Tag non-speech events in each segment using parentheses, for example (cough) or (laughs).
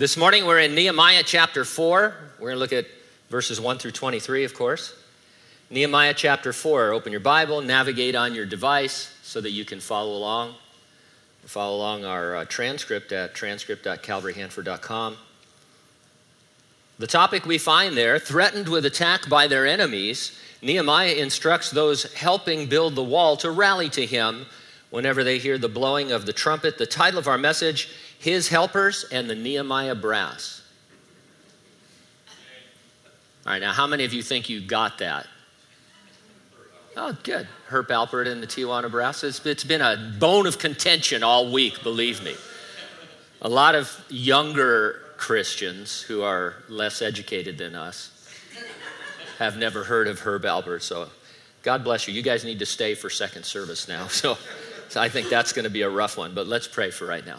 This morning we're in Nehemiah chapter 4. We're going to look at verses 1 through 23, of course. Nehemiah chapter 4. Open your Bible, navigate on your device so that you can follow along. Follow along our uh, transcript at transcript.calvaryhanford.com. The topic we find there, threatened with attack by their enemies, Nehemiah instructs those helping build the wall to rally to him whenever they hear the blowing of the trumpet. The title of our message, His Helpers and the Nehemiah Brass. All right, now how many of you think you got that? Oh, good. Herb Alpert and the Tijuana Brass. It's, it's been a bone of contention all week, believe me. A lot of younger Christians who are less educated than us have never heard of Herb Alpert. So God bless you. You guys need to stay for second service now. (laughs) So, so I think that's going to be a rough one, but let's pray for right now.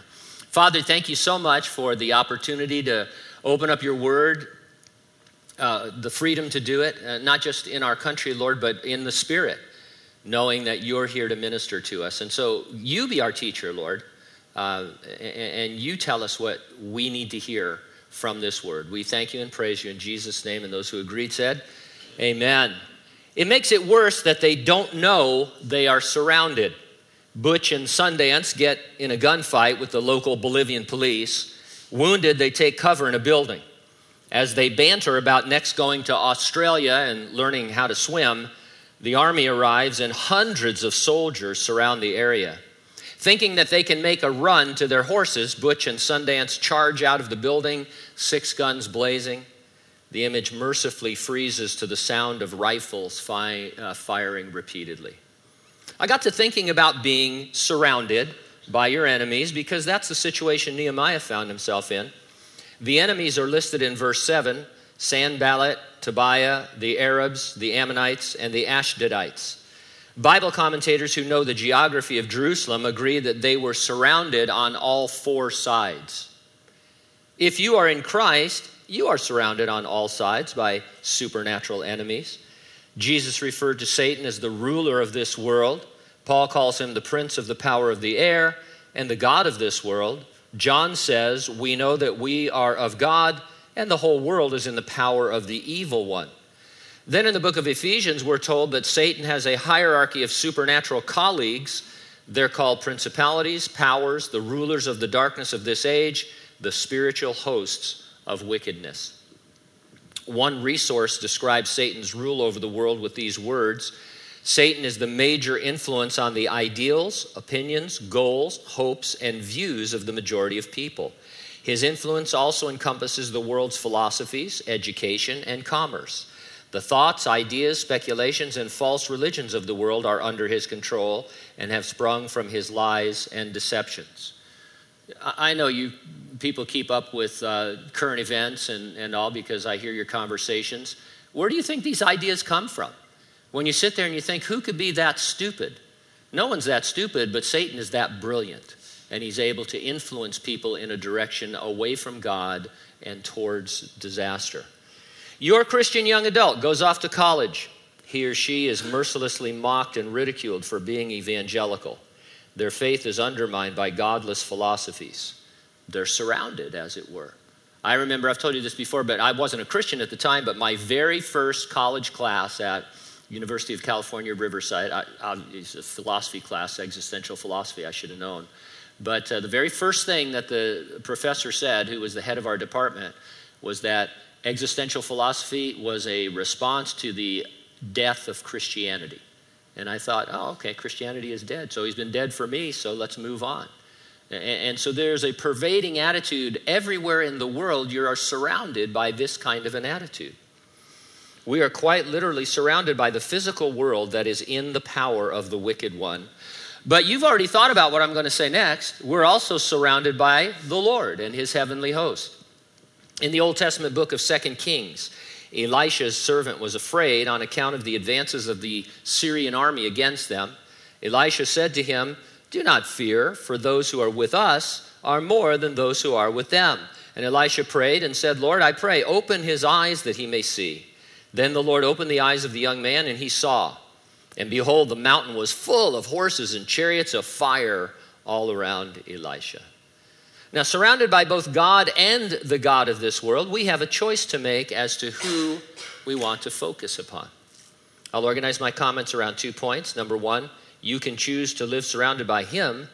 Father, thank you so much for the opportunity to open up your word, uh, the freedom to do it, uh, not just in our country, Lord, but in the spirit, knowing that you're here to minister to us. And so you be our teacher, Lord, uh, and, and you tell us what we need to hear from this word. We thank you and praise you in Jesus' name. And those who agreed said, Amen. It makes it worse that they don't know they are surrounded. Butch and Sundance get in a gunfight with the local Bolivian police. Wounded, they take cover in a building. As they banter about next going to Australia and learning how to swim, the army arrives and hundreds of soldiers surround the area. Thinking that they can make a run to their horses, Butch and Sundance charge out of the building, six guns blazing. The image mercifully freezes to the sound of rifles fi- uh, firing repeatedly. I got to thinking about being surrounded by your enemies because that's the situation Nehemiah found himself in. The enemies are listed in verse 7 Sanballat, Tobiah, the Arabs, the Ammonites, and the Ashdodites. Bible commentators who know the geography of Jerusalem agree that they were surrounded on all four sides. If you are in Christ, you are surrounded on all sides by supernatural enemies. Jesus referred to Satan as the ruler of this world. Paul calls him the prince of the power of the air and the God of this world. John says, We know that we are of God, and the whole world is in the power of the evil one. Then in the book of Ephesians, we're told that Satan has a hierarchy of supernatural colleagues. They're called principalities, powers, the rulers of the darkness of this age, the spiritual hosts of wickedness. One resource describes Satan's rule over the world with these words Satan is the major influence on the ideals, opinions, goals, hopes, and views of the majority of people. His influence also encompasses the world's philosophies, education, and commerce. The thoughts, ideas, speculations, and false religions of the world are under his control and have sprung from his lies and deceptions. I know you people keep up with uh, current events and, and all because I hear your conversations. Where do you think these ideas come from? When you sit there and you think, who could be that stupid? No one's that stupid, but Satan is that brilliant. And he's able to influence people in a direction away from God and towards disaster. Your Christian young adult goes off to college. He or she is mercilessly mocked and ridiculed for being evangelical. Their faith is undermined by godless philosophies. They're surrounded, as it were. I remember, I've told you this before, but I wasn't a Christian at the time, but my very first college class at University of California, Riverside, I, I, it's a philosophy class, existential philosophy, I should have known. But uh, the very first thing that the professor said, who was the head of our department, was that existential philosophy was a response to the death of Christianity. And I thought, oh, okay, Christianity is dead. So he's been dead for me, so let's move on. And so there's a pervading attitude everywhere in the world. You are surrounded by this kind of an attitude. We are quite literally surrounded by the physical world that is in the power of the wicked one. But you've already thought about what I'm going to say next. We're also surrounded by the Lord and his heavenly host. In the Old Testament book of Second Kings, Elisha's servant was afraid on account of the advances of the Syrian army against them. Elisha said to him, Do not fear, for those who are with us are more than those who are with them. And Elisha prayed and said, Lord, I pray, open his eyes that he may see. Then the Lord opened the eyes of the young man, and he saw. And behold, the mountain was full of horses and chariots of fire all around Elisha. Now, surrounded by both God and the God of this world, we have a choice to make as to who we want to focus upon. I'll organize my comments around two points. Number one, you can choose to live surrounded by Him,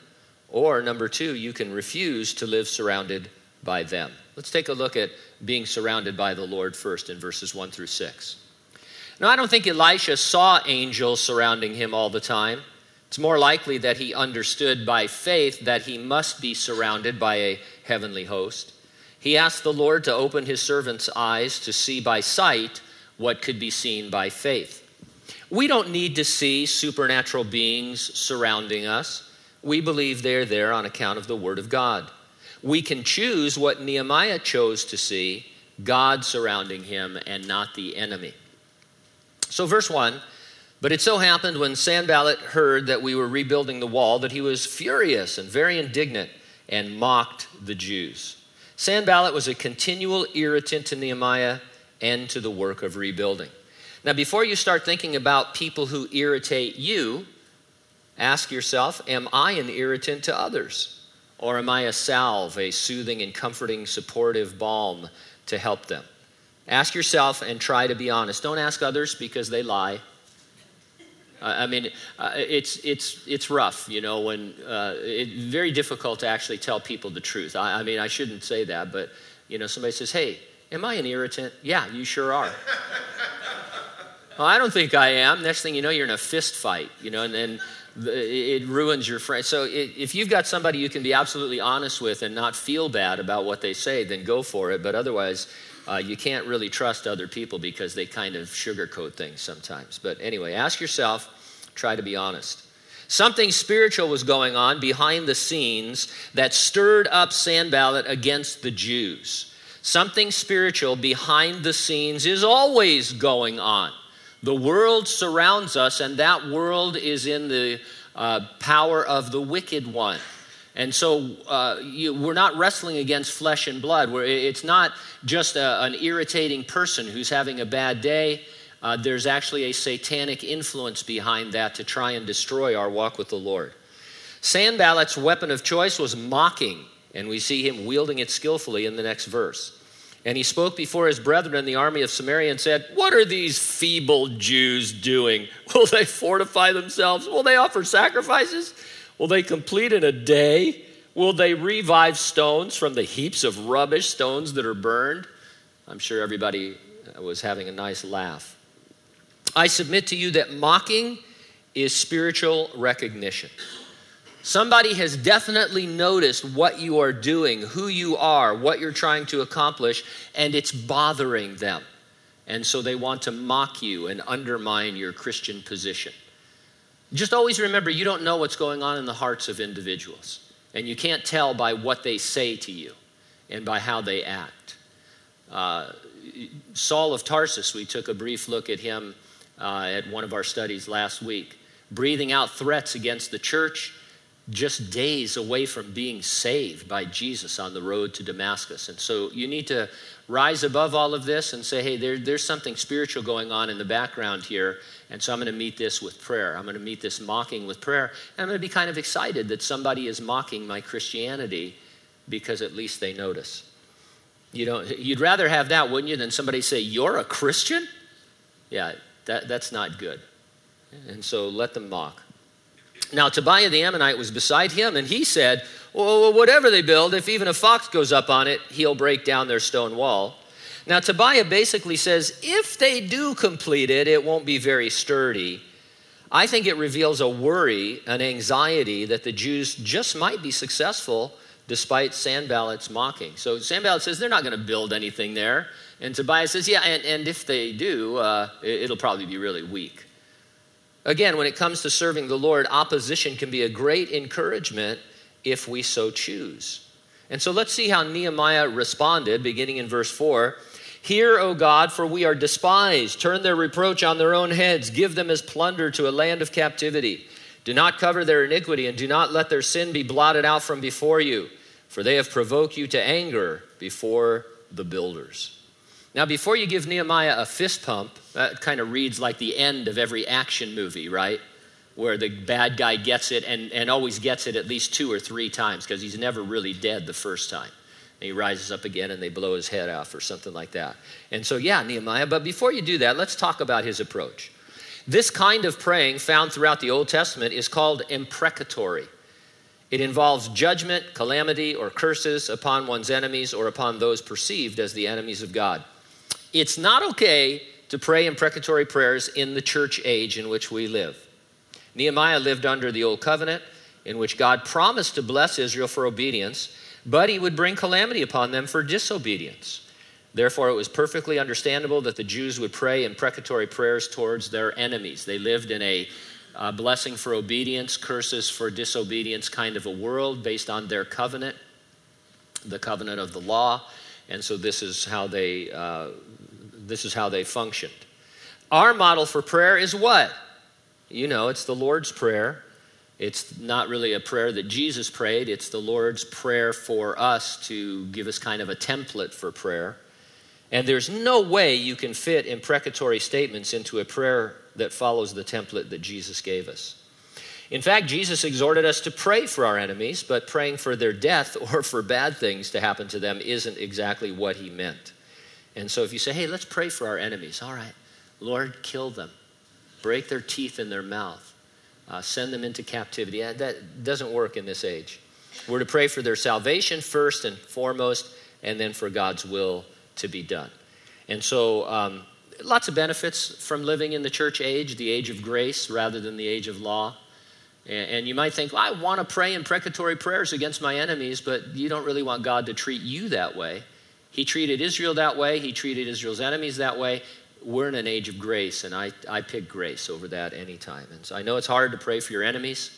or number two, you can refuse to live surrounded by them. Let's take a look at being surrounded by the Lord first in verses 1 through 6. Now, I don't think Elisha saw angels surrounding him all the time. It's more likely that he understood by faith that he must be surrounded by a heavenly host. He asked the Lord to open his servant's eyes to see by sight what could be seen by faith. We don't need to see supernatural beings surrounding us. We believe they're there on account of the Word of God. We can choose what Nehemiah chose to see God surrounding him and not the enemy. So, verse 1 But it so happened when Sanballat heard that we were rebuilding the wall that he was furious and very indignant and mocked the Jews. Sanballat was a continual irritant to Nehemiah and to the work of rebuilding. Now, before you start thinking about people who irritate you, ask yourself Am I an irritant to others? Or am I a salve, a soothing and comforting, supportive balm to help them? Ask yourself and try to be honest. Don't ask others because they lie. Uh, I mean, uh, it's, it's, it's rough, you know, when uh, it's very difficult to actually tell people the truth. I, I mean, I shouldn't say that, but, you know, somebody says, hey, am I an irritant? Yeah, you sure are. (laughs) well, I don't think I am. Next thing you know, you're in a fist fight, you know, and then it ruins your friend. So if you've got somebody you can be absolutely honest with and not feel bad about what they say, then go for it. But otherwise, uh, you can't really trust other people because they kind of sugarcoat things sometimes. But anyway, ask yourself, try to be honest. Something spiritual was going on behind the scenes that stirred up Sanballat against the Jews. Something spiritual behind the scenes is always going on. The world surrounds us, and that world is in the uh, power of the wicked one. And so uh, you, we're not wrestling against flesh and blood. Where it's not just a, an irritating person who's having a bad day. Uh, there's actually a satanic influence behind that to try and destroy our walk with the Lord. Sanballat's weapon of choice was mocking, and we see him wielding it skillfully in the next verse. And he spoke before his brethren in the army of Samaria and said, What are these feeble Jews doing? (laughs) Will they fortify themselves? Will they offer sacrifices? Will they complete in a day? Will they revive stones from the heaps of rubbish, stones that are burned? I'm sure everybody uh, was having a nice laugh. I submit to you that mocking is spiritual recognition. Somebody has definitely noticed what you are doing, who you are, what you're trying to accomplish, and it's bothering them. And so they want to mock you and undermine your Christian position. Just always remember you don't know what's going on in the hearts of individuals. And you can't tell by what they say to you and by how they act. Uh, Saul of Tarsus, we took a brief look at him uh, at one of our studies last week, breathing out threats against the church just days away from being saved by Jesus on the road to Damascus. And so you need to rise above all of this and say, hey, there, there's something spiritual going on in the background here. And so I'm going to meet this with prayer. I'm going to meet this mocking with prayer. And I'm going to be kind of excited that somebody is mocking my Christianity because at least they notice. You don't, you'd rather have that, wouldn't you, than somebody say, You're a Christian? Yeah, that, that's not good. And so let them mock. Now, Tobiah the Ammonite was beside him, and he said, well, whatever they build, if even a fox goes up on it, he'll break down their stone wall. Now, Tobiah basically says, if they do complete it, it won't be very sturdy. I think it reveals a worry, an anxiety that the Jews just might be successful despite Sanballat's mocking. So Sanballat says they're not going to build anything there. And Tobiah says, yeah, and, and if they do, uh, it, will probably be really weak. Again, when it comes to serving the Lord, opposition can be a great encouragement if we so choose. And so let's see how Nehemiah responded, beginning in verse 4. Hear, O God, for we are despised. Turn their reproach on their own heads. Give them as plunder to a land of captivity. Do not cover their iniquity, and do not let their sin be blotted out from before you, for they have provoked you to anger before the builders. Now, before you give Nehemiah a fist pump, that kind of reads like the end of every action movie, right? where the bad guy gets it and, and always gets it at least two or three times because he's never really dead the first time. And he rises up again and they blow his head off or something like that. And so, yeah, Nehemiah, but before you do that, let's talk about his approach. This kind of praying found throughout the Old Testament is called imprecatory. It involves judgment, calamity, or curses upon one's enemies or upon those perceived as the enemies of God. It's not okay to pray imprecatory prayers in the church age in which we live. Nehemiah lived under the Old Covenant, in which God promised to bless Israel for obedience, but he would bring calamity upon them for disobedience. Therefore, it was perfectly understandable that the Jews would pray imprecatory prayers towards their enemies. They lived in a uh, blessing for obedience, curses for disobedience kind of a world based on their covenant, the covenant of the law. And so this is how they, uh, this is how they functioned. Our model for prayer is what? You know, it's the Lord's Prayer. It's not really a prayer that Jesus prayed, it's the Lord's Prayer for us to give us kind of a template for prayer. And there's no way you can fit imprecatory statements into a prayer that follows the template that Jesus gave us. In fact, Jesus exhorted us to pray for our enemies, but praying for their death (laughs) or for bad things to happen to them isn't exactly what he meant. And so if you say, hey, let's pray for our enemies, all right, Lord, kill them, break their teeth in their mouth, uh, send them into captivity. Yeah, that doesn't work in this age. We're to pray for their salvation first and foremost, and then for God's will to be done. And so, um, lots of benefits from living in the church age, the age of grace rather than the age of law. And you might think, well, I want to pray imprecatory prayers against my enemies, but you don't really want God to treat you that way. He treated Israel that way, He treated Israel's enemies that way. We're in an age of grace, and I, I pick grace over that anytime. And so I know it's hard to pray for your enemies,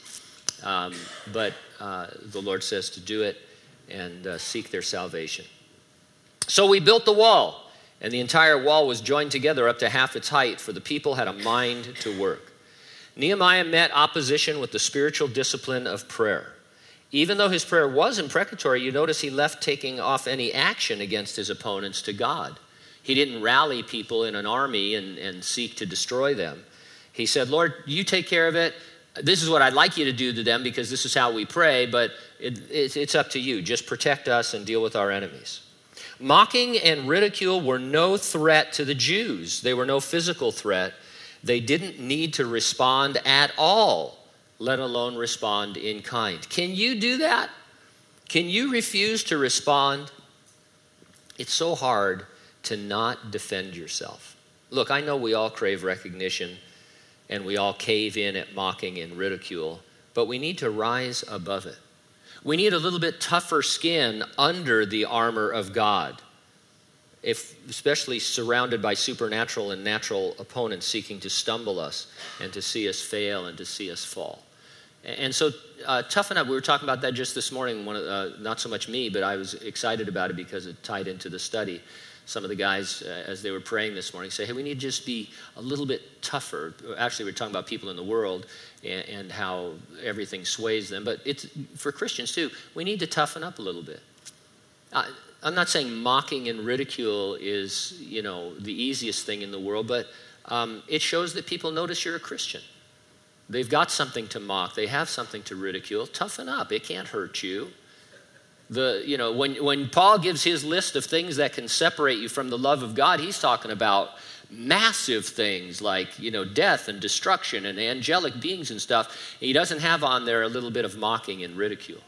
um, but uh, the Lord says to do it and uh, seek their salvation. So we built the wall, and the entire wall was joined together up to half its height, for the people had a mind to work. Nehemiah met opposition with the spiritual discipline of prayer. Even though his prayer was imprecatory, you notice he left taking off any action against his opponents to God. He didn't rally people in an army and, and seek to destroy them. He said, Lord, you take care of it. This is what I'd like you to do to them because this is how we pray, but it, it, it's up to you. Just protect us and deal with our enemies. Mocking and ridicule were no threat to the Jews, they were no physical threat. They didn't need to respond at all, let alone respond in kind. Can you do that? Can you refuse to respond? It's so hard to not defend yourself. Look, I know we all crave recognition and we all cave in at mocking and ridicule, but we need to rise above it. We need a little bit tougher skin under the armor of God, if, especially surrounded by supernatural and natural opponents seeking to stumble us and to see us fail and to see us fall. And so, uh, toughen up. We were talking about that just this morning. One, uh, not so much me, but I was excited about it because it tied into the study some of the guys, uh, as they were praying this morning, say, hey, we need to just be a little bit tougher. Actually, we're talking about people in the world and, and how everything sways them. But it's for Christians too. We need to toughen up a little bit. I, I'm not saying mocking and ridicule is, you know, the easiest thing in the world, but um, it shows that people notice you're a Christian. They've got something to mock. They have something to ridicule. Toughen up. It can't hurt you the you know when when paul gives his list of things that can separate you from the love of god he's talking about massive things like you know death and destruction and angelic beings and stuff he doesn't have on there a little bit of mocking and ridicule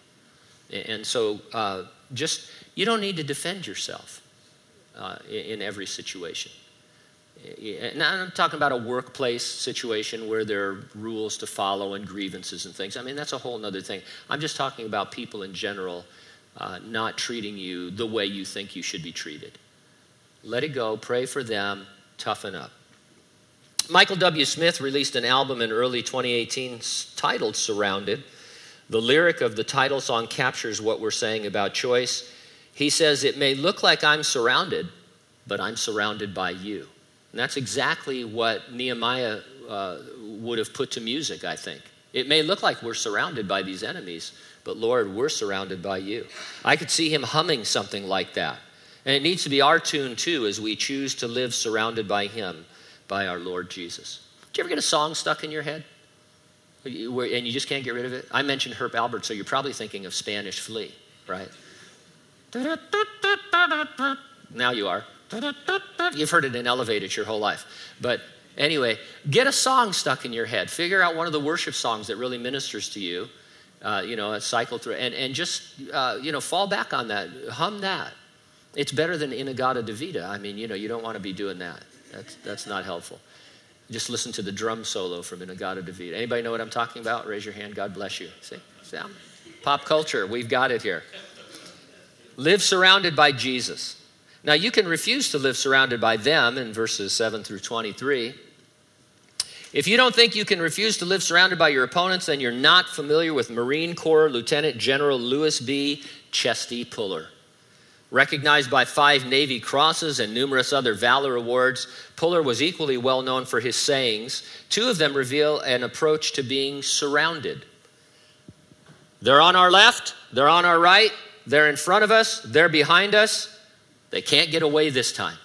and so uh, just you don't need to defend yourself uh, in every situation i'm talking about a workplace situation where there are rules to follow and grievances and things i mean that's a whole other thing i'm just talking about people in general uh, not treating you the way you think you should be treated. Let it go, pray for them, toughen up. Michael W. Smith released an album in early 2018 titled Surrounded. The lyric of the title song captures what we're saying about choice. He says, It may look like I'm surrounded, but I'm surrounded by you. And that's exactly what Nehemiah uh, would have put to music, I think. It may look like we're surrounded by these enemies, but Lord, we're surrounded by you. I could see him humming something like that. And it needs to be our tune too as we choose to live surrounded by him, by our Lord Jesus. Do you ever get a song stuck in your head? and you just can't get rid of it? I mentioned Herb Alpert, so you're probably thinking of Spanish Flea, right? (laughs) Now you are. You've heard it in elevated your whole life. But anyway, get a song stuck in your head. Figure out one of the worship songs that really ministers to you. Uh, you know, cycle through and, and just, uh, you know, fall back on that. Hum that. It's better than In-A-Gadda-Da-Vida. I mean, you know, you don't want to be doing that. That's, that's not helpful. Just listen to the drum solo from In-A-Gadda-Da-Vida. Anybody know what I'm talking about? Raise your hand. God bless you. See? See? Pop culture. We've got it here. Live surrounded by Jesus. Now, you can refuse to live surrounded by them in verses 7 through 23. If you don't think you can refuse to live surrounded by your opponents, then you're not familiar with Marine Corps Lieutenant General Lewis B. Chesty Puller. Recognized by five Navy crosses and numerous other valor awards, Puller was equally well known for his sayings. Two of them reveal an approach to being surrounded. They're on our left, they're on our right, they're in front of us, they're behind us. They can't get away this time.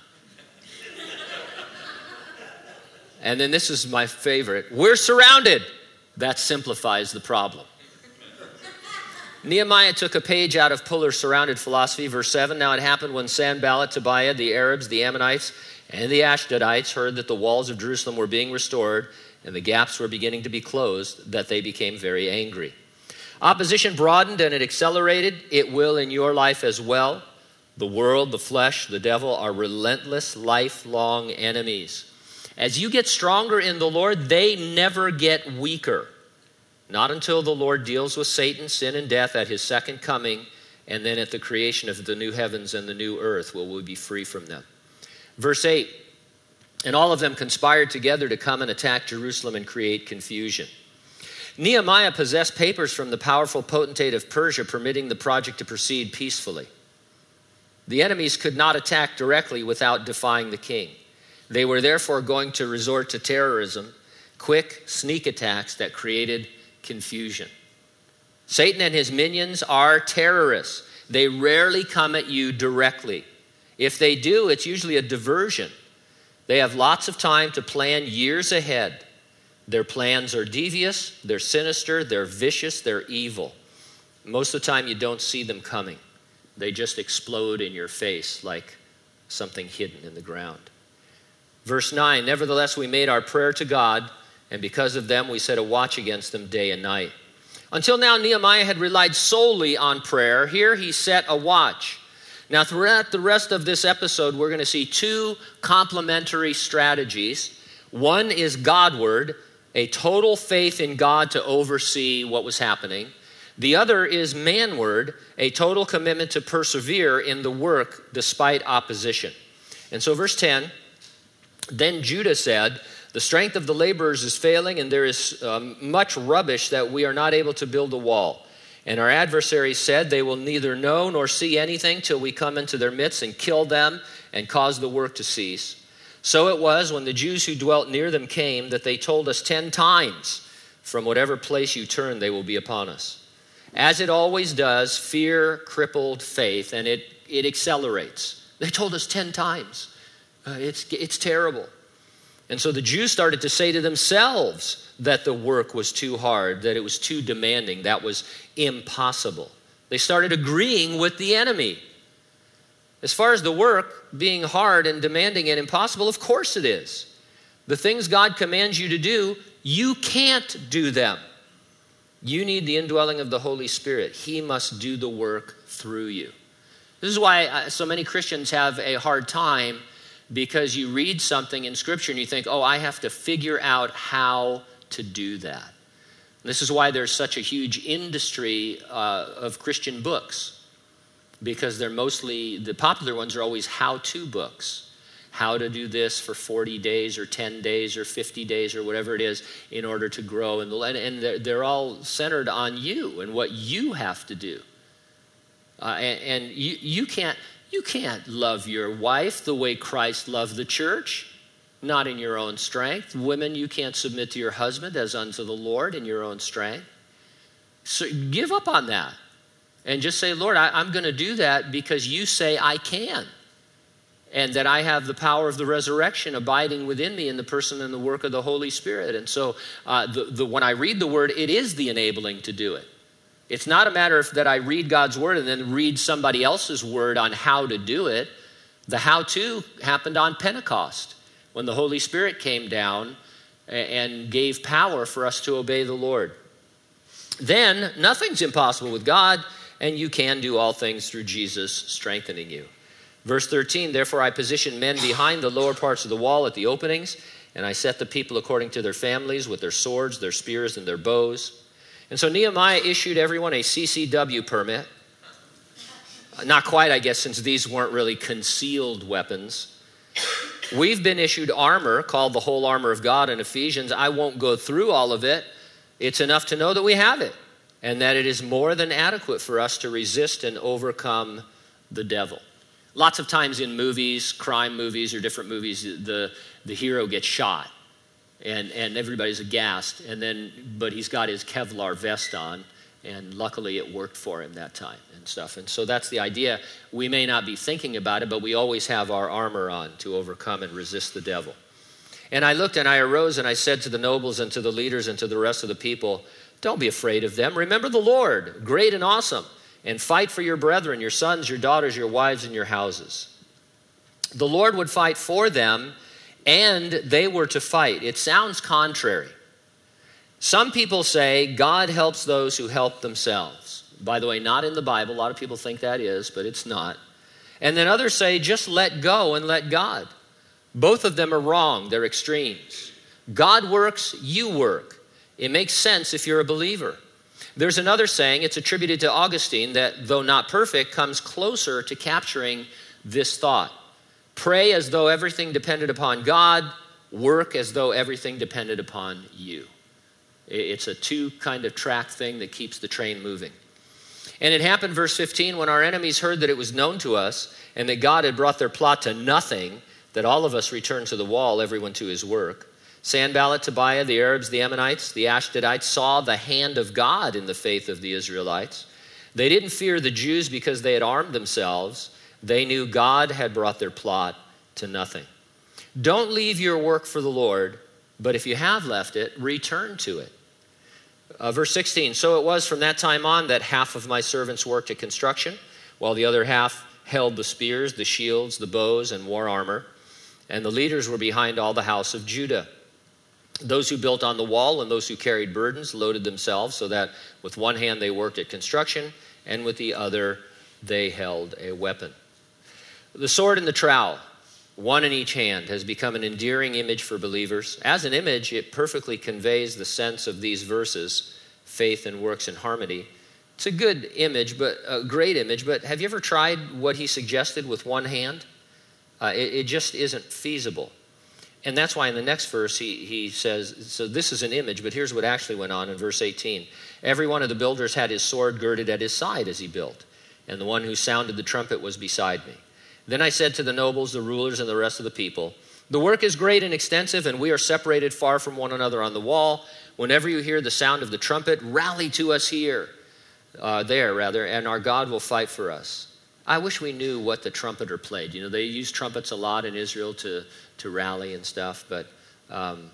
and then this is my favorite we're surrounded. That simplifies the problem. Nehemiah took a page out of Puller's surrounded philosophy. Verse 7 Now it happened when Sanballat, Tobiah, the Arabs, the Ammonites, and the Ashdodites heard that the walls of Jerusalem were being restored and the gaps were beginning to be closed, that they became very angry. Opposition broadened and it accelerated. It will in your life as well. The world, the flesh, the devil are relentless, lifelong enemies. As you get stronger in the Lord, they never get weaker. Not until the Lord deals with Satan, sin, and death at his second coming, and then at the creation of the new heavens and the new earth will we be free from them. Verse 8 And all of them conspired together to come and attack Jerusalem and create confusion. Nehemiah possessed papers from the powerful potentate of Persia permitting the project to proceed peacefully. The enemies could not attack directly without defying the king. They were therefore going to resort to terrorism, quick sneak attacks that created confusion. Satan and his minions are terrorists. They rarely come at you directly. If they do, it's usually a diversion. They have lots of time to plan years ahead. Their plans are devious, they're sinister, they're vicious, they're evil. Most of the time, you don't see them coming. They just explode in your face like something hidden in the ground. Verse 9 Nevertheless, we made our prayer to God, and because of them, we set a watch against them day and night. Until now, Nehemiah had relied solely on prayer. Here, he set a watch. Now, throughout the rest of this episode, we're going to see two complementary strategies. One is Godward, a total faith in God to oversee what was happening. The other is manward, a total commitment to persevere in the work despite opposition. And so, verse 10 then Judah said, The strength of the laborers is failing, and there is um, much rubbish that we are not able to build a wall. And our adversaries said, They will neither know nor see anything till we come into their midst and kill them and cause the work to cease. So it was when the Jews who dwelt near them came that they told us ten times, From whatever place you turn, they will be upon us. As it always does, fear crippled faith, and it, it accelerates. They told us 10 times. Uh, it's, it's terrible. And so the Jews started to say to themselves that the work was too hard, that it was too demanding, that was impossible. They started agreeing with the enemy. As far as the work being hard and demanding and impossible, of course it is. The things God commands you to do, you can't do them. You need the indwelling of the Holy Spirit. He must do the work through you. This is why uh, so many Christians have a hard time because you read something in Scripture and you think, oh, I have to figure out how to do that. This is why there's such a huge industry uh, of Christian books because they're mostly, the popular ones are always how to books how to do this for 40 days or 10 days or 50 days or whatever it is in order to grow. And, and they're, all centered on you and what you have to do. Uh, and, and you, you, can't, you can't love your wife the way Christ loved the church, not in your own strength. Women, you can't submit to your husband as unto the Lord in your own strength. So give up on that and just say, Lord, I, I'm going to do that because you say I can. And that I have the power of the resurrection abiding within me in the person and the work of the Holy Spirit. And so uh, the, the, when I read the word, it is the enabling to do it. It's not a matter of that I read God's word and then read somebody else's word on how to do it. The how to happened on Pentecost when the Holy Spirit came down and gave power for us to obey the Lord. Then nothing's impossible with God, and you can do all things through Jesus strengthening you. Verse 13, therefore I position men behind the lower parts of the wall at the openings, and I set the people according to their families with their swords, their spears, and their bows. And so Nehemiah issued everyone a CCW permit. Not quite, I guess, since these weren't really concealed weapons. We've been issued armor called the whole armor of God in Ephesians. I won't go through all of it. It's enough to know that we have it and that it is more than adequate for us to resist and overcome the devil. Lots of times in movies, crime movies or different movies, the, the hero gets shot and, and everybody's aghast. And then, but he's got his Kevlar vest on, and luckily it worked for him that time and stuff. And so that's the idea. We may not be thinking about it, but we always have our armor on to overcome and resist the devil. And I looked and I arose and I said to the nobles and to the leaders and to the rest of the people, Don't be afraid of them. Remember the Lord, great and awesome and fight for your brethren, your sons, your daughters, your wives, and your houses. The Lord would fight for them, and they were to fight. It sounds contrary. Some people say God helps those who help themselves. By the way, not in the Bible. A lot of people think that is, but it's not. And then others say just let go and let God. Both of them are wrong, they're extremes. God works, you work. It makes sense if you're a believer. There's another saying, it's attributed to Augustine, that though not perfect, comes closer to capturing this thought. Pray as though everything depended upon God, work as though everything depended upon you. It's a two kind of track thing that keeps the train moving. And it happened, verse 15, when our enemies heard that it was known to us and that God had brought their plot to nothing, that all of us returned to the wall, everyone to his work. Sanballat, Tobiah, the Arabs, the Ammonites, the Ashdodites saw the hand of God in the faith of the Israelites. They didn't fear the Jews because they had armed themselves. They knew God had brought their plot to nothing. Don't leave your work for the Lord, but if you have left it, return to it. Uh, verse 16 So it was from that time on that half of my servants worked at construction, while the other half held the spears, the shields, the bows, and wore armor. And the leaders were behind all the house of Judah. Those who built on the wall and those who carried burdens loaded themselves so that with one hand they worked at construction and with the other they held a weapon. The sword and the trowel, one in each hand, has become an endearing image for believers. As an image, it perfectly conveys the sense of these verses faith and works in harmony. It's a good image, but a great image, but have you ever tried what he suggested with one hand? Uh, it, it just isn't feasible. And that's why in the next verse he, he says, so this is an image, but here's what actually went on in verse 18. Every one of the builders had his sword girded at his side as he built, and the one who sounded the trumpet was beside me. Then I said to the nobles, the rulers, and the rest of the people, The work is great and extensive, and we are separated far from one another on the wall. Whenever you hear the sound of the trumpet, rally to us here, uh, there rather, and our God will fight for us. I wish we knew what the trumpeter played. You know, they use trumpets a lot in Israel to, to rally and stuff, but um,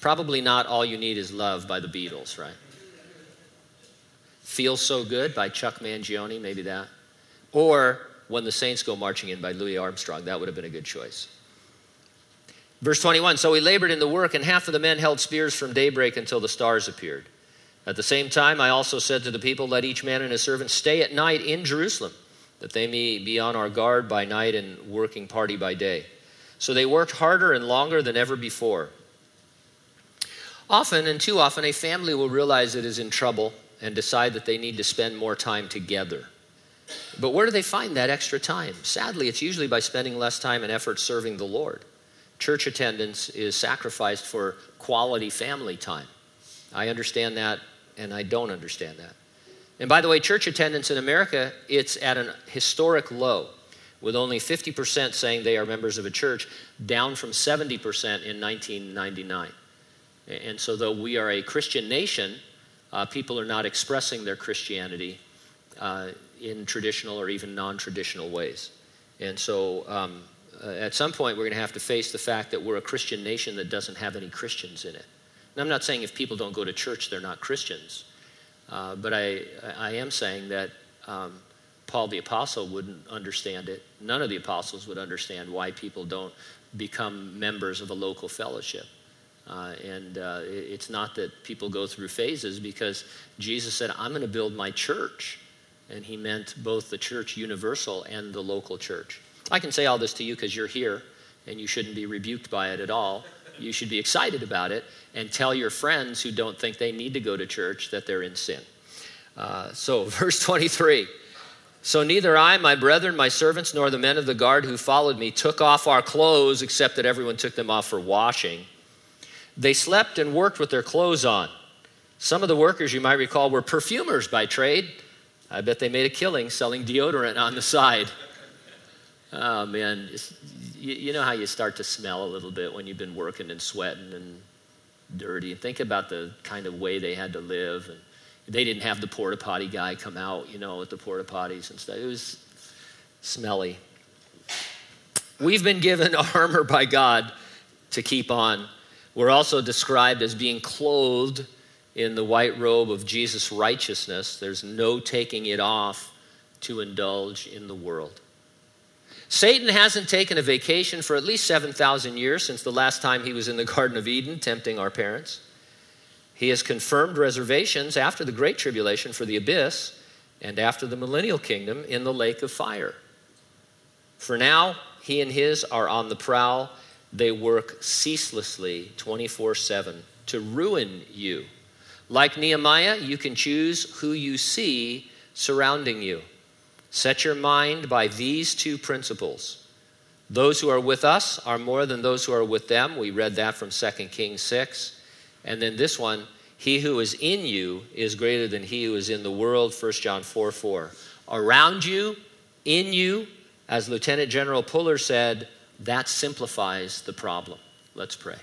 probably not All You Need Is Love by the Beatles, right? Feels So Good by Chuck Mangione, maybe that. Or When the Saints Go Marching In by Louis Armstrong. That would have been a good choice. Verse 21 So we labored in the work, and half of the men held spears from daybreak until the stars appeared. At the same time, I also said to the people, Let each man and his servant stay at night in Jerusalem that they may be on our guard by night and working party by day. So they worked harder and longer than ever before. Often, and too often, a family will realize it is in trouble and decide that they need to spend more time together. But where do they find that extra time? Sadly, it's usually by spending less time and effort serving the Lord. Church attendance is sacrificed for quality family time. I understand that, and I don't understand that. And by the way, church attendance in America, it's at an historic low, with only 50% saying they are members of a church, down from 70% in 1999. And so, though we are a Christian nation, uh, people are not expressing their Christianity uh, in traditional or even non traditional ways. And so, um, uh, at some point, we're going to have to face the fact that we're a Christian nation that doesn't have any Christians in it. And I'm not saying if people don't go to church, they're not Christians. Uh, but I, I am saying that um, Paul the Apostle wouldn't understand it. None of the apostles would understand why people don't become members of a local fellowship. Uh, and uh, it's not that people go through phases because Jesus said, I'm going to build my church. And he meant both the church universal and the local church. I can say all this to you because you're here and you shouldn't be rebuked by it at all. You should be excited about it and tell your friends who don't think they need to go to church that they're in sin. Uh, so, (laughs) verse 23. So neither I, my brethren, my servants, nor the men of the guard who followed me took off our clothes, except that everyone took them off for washing. They slept and worked with their clothes on. Some of the workers, you might recall, were perfumers by trade. I bet they made a killing selling deodorant on the side. Oh man, you, know how you start to smell a little bit when you've been working and sweating and dirty. And think about the kind of way they had to live. And they didn't have the porta potty guy come out, you know, with the porta potties and stuff. It was smelly. We've been given (laughs) armor by God to keep on. We're also described as being clothed in the white robe of Jesus' righteousness. There's no taking it off to indulge in the world. Satan hasn't taken a vacation for at least 7,000 years since the last time he was in the Garden of Eden tempting our parents. He has confirmed reservations after the Great Tribulation for the abyss and after the millennial kingdom in the lake of fire. For now, he and his are on the prowl. They work ceaselessly 24 7 to ruin you. Like Nehemiah, you can choose who you see surrounding you. Set your mind by these two principles. Those who are with us are more than those who are with them. We read that from 2 Kings 6. And then this one, he who is in you is greater than he who is in the world, 1 John 4 4. Around you, in you, as Lieutenant General Puller said, that simplifies the problem. Let's pray.